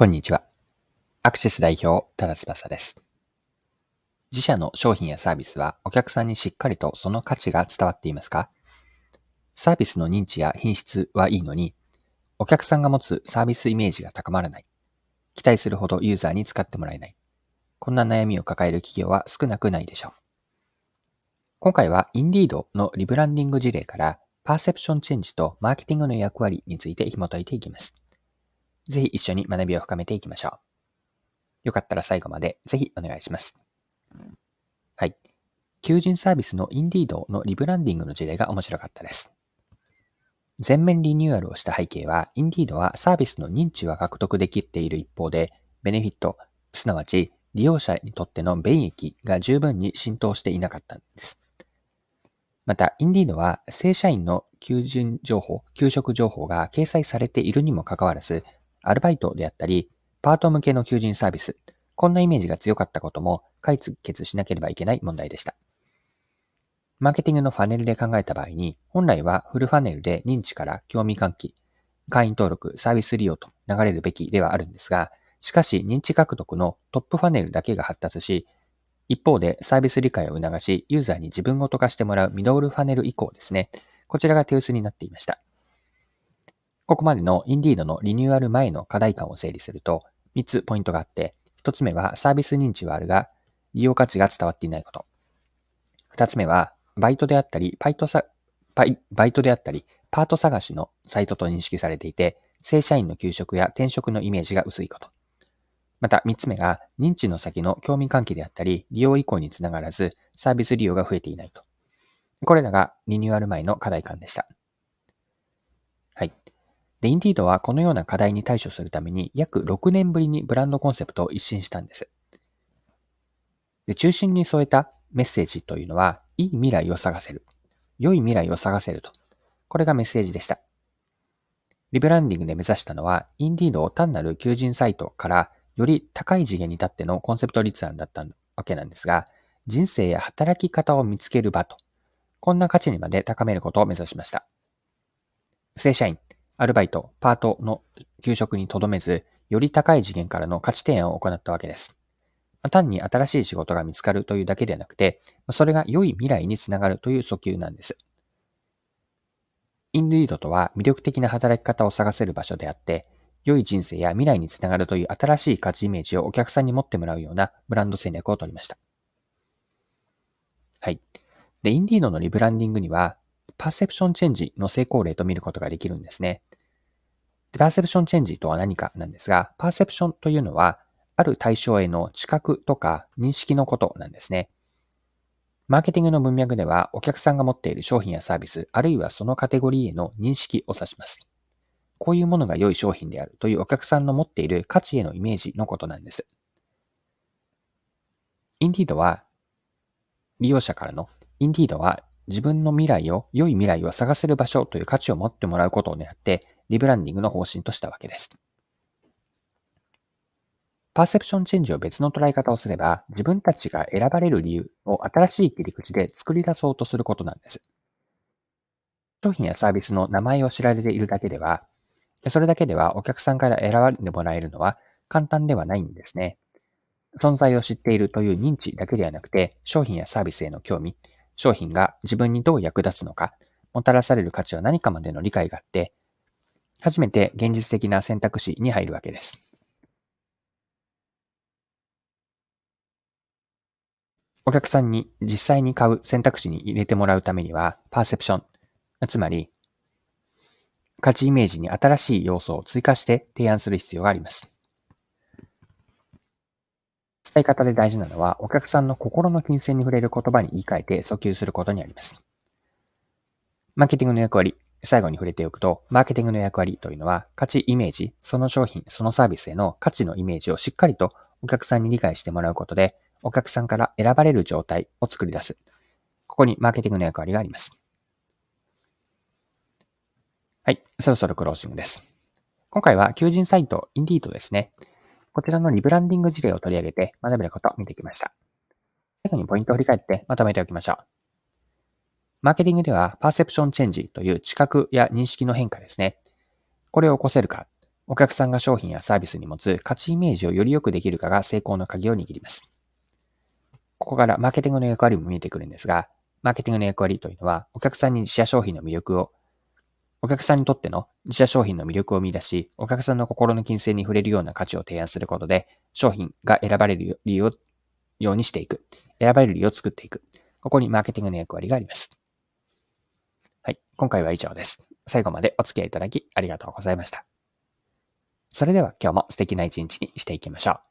こんにちは。アクシス代表、ただ翼です。自社の商品やサービスはお客さんにしっかりとその価値が伝わっていますか？サービスの認知や品質はいいのに、お客さんが持つサービスイメージが高まらない。期待するほどユーザーに使ってもらえない。こんな悩みを抱える企業は少なくないでしょう。今回は Indeed のリブランディング事例からパーセプションチェンジとマーケティングの役割について紐解いていきます。ぜひ一緒に学びを深めていきましょう。よかったら最後までぜひお願いします。はい。求人サービスの Indeed のリブランディングの事例が面白かったです。全面リニューアルをした背景は、Indeed はサービスの認知は獲得できている一方で、ベネフィット、すなわち利用者にとっての便益が十分に浸透していなかったんです。また、Indeed は正社員の求人情報、給食情報が掲載されているにもかかわらず、アルバイトであったり、パート向けの求人サービス、こんなイメージが強かったことも解決しなければいけない問題でした。マーケティングのファネルで考えた場合に、本来はフルファネルで認知から興味喚起、会員登録、サービス利用と流れるべきではあるんですが、しかし認知獲得のトップファネルだけが発達し、一方でサービス理解を促し、ユーザーに自分ごと化してもらうミドルファネル以降ですね。こちらが手薄になっていました。ここまでの Indeed のリニューアル前の課題感を整理すると、3つポイントがあって、1つ目はサービス認知はあるが、利用価値が伝わっていないこと。2つ目は、バイトであったり、パイトさ、バイバイトであったり、パート探しのサイトと認識されていて、正社員の給食や転職のイメージが薄いこと。また三つ目が、認知の先の興味関係であったり、利用以降につながらず、サービス利用が増えていないと。これらがリニューアル前の課題感でした。はい。で、インディードはこのような課題に対処するために、約6年ぶりにブランドコンセプトを一新したんです。で中心に添えたメッセージというのは、いい未来を探せる。良い未来を探せると。これがメッセージでした。リブランディングで目指したのは、インディードを単なる求人サイトからより高い次元に立ってのコンセプト立案だったわけなんですが、人生や働き方を見つける場と、こんな価値にまで高めることを目指しました。正社員、アルバイト、パートの給食にとどめず、より高い次元からの価値提案を行ったわけです。単に新しい仕事が見つかるというだけではなくて、それが良い未来につながるという訴求なんです。インディードとは魅力的な働き方を探せる場所であって、良い人生や未来につながるという新しい価値イメージをお客さんに持ってもらうようなブランド戦略を取りました。はい。で、インディードのリブランディングには、パーセプションチェンジの成功例と見ることができるんですね。パーセプションチェンジとは何かなんですが、パーセプションというのは、ある対象への知覚とか認識のことなんですね。マーケティングの文脈では、お客さんが持っている商品やサービス、あるいはそのカテゴリーへの認識を指します。こういうものが良い商品であるというお客さんの持っている価値へのイメージのことなんです。インディードは、利用者からの、インディードは自分の未来を、良い未来を探せる場所という価値を持ってもらうことを狙って、リブランディングの方針としたわけです。パーセプションチェンジを別の捉え方をすれば、自分たちが選ばれる理由を新しい切り口で作り出そうとすることなんです。商品やサービスの名前を知られているだけでは、それだけではお客さんから選ばれてもらえるのは簡単ではないんですね。存在を知っているという認知だけではなくて、商品やサービスへの興味、商品が自分にどう役立つのか、もたらされる価値は何かまでの理解があって、初めて現実的な選択肢に入るわけです。お客さんに実際に買う選択肢に入れてもらうためには、パーセプション、つまり価値イメージに新しい要素を追加して提案する必要があります。伝え方で大事なのは、お客さんの心の金銭に触れる言葉に言い換えて訴求することにあります。マーケティングの役割、最後に触れておくと、マーケティングの役割というのは、価値イメージ、その商品、そのサービスへの価値のイメージをしっかりとお客さんに理解してもらうことで、お客さんから選ばれる状態を作り出す。ここにマーケティングの役割があります。はい。そろそろクロージングです。今回は求人サイト、インディートですね。こちらのリブランディング事例を取り上げて学べることを見てきました。最後にポイントを振り返ってまとめておきましょう。マーケティングではパーセプションチェンジという知覚や認識の変化ですね。これを起こせるかお客さんが商品やサービスに持つ価値イメージをより良くできるかが成功の鍵を握ります。ここからマーケティングの役割も見えてくるんですが、マーケティングの役割というのは、お客さんに自社商品の魅力を、お客さんにとっての自社商品の魅力を見出し、お客さんの心の金銭に触れるような価値を提案することで、商品が選ばれる理由をようにしていく。選ばれる理由を作っていく。ここにマーケティングの役割があります。はい。今回は以上です。最後までお付き合いいただきありがとうございました。それでは今日も素敵な一日にしていきましょう。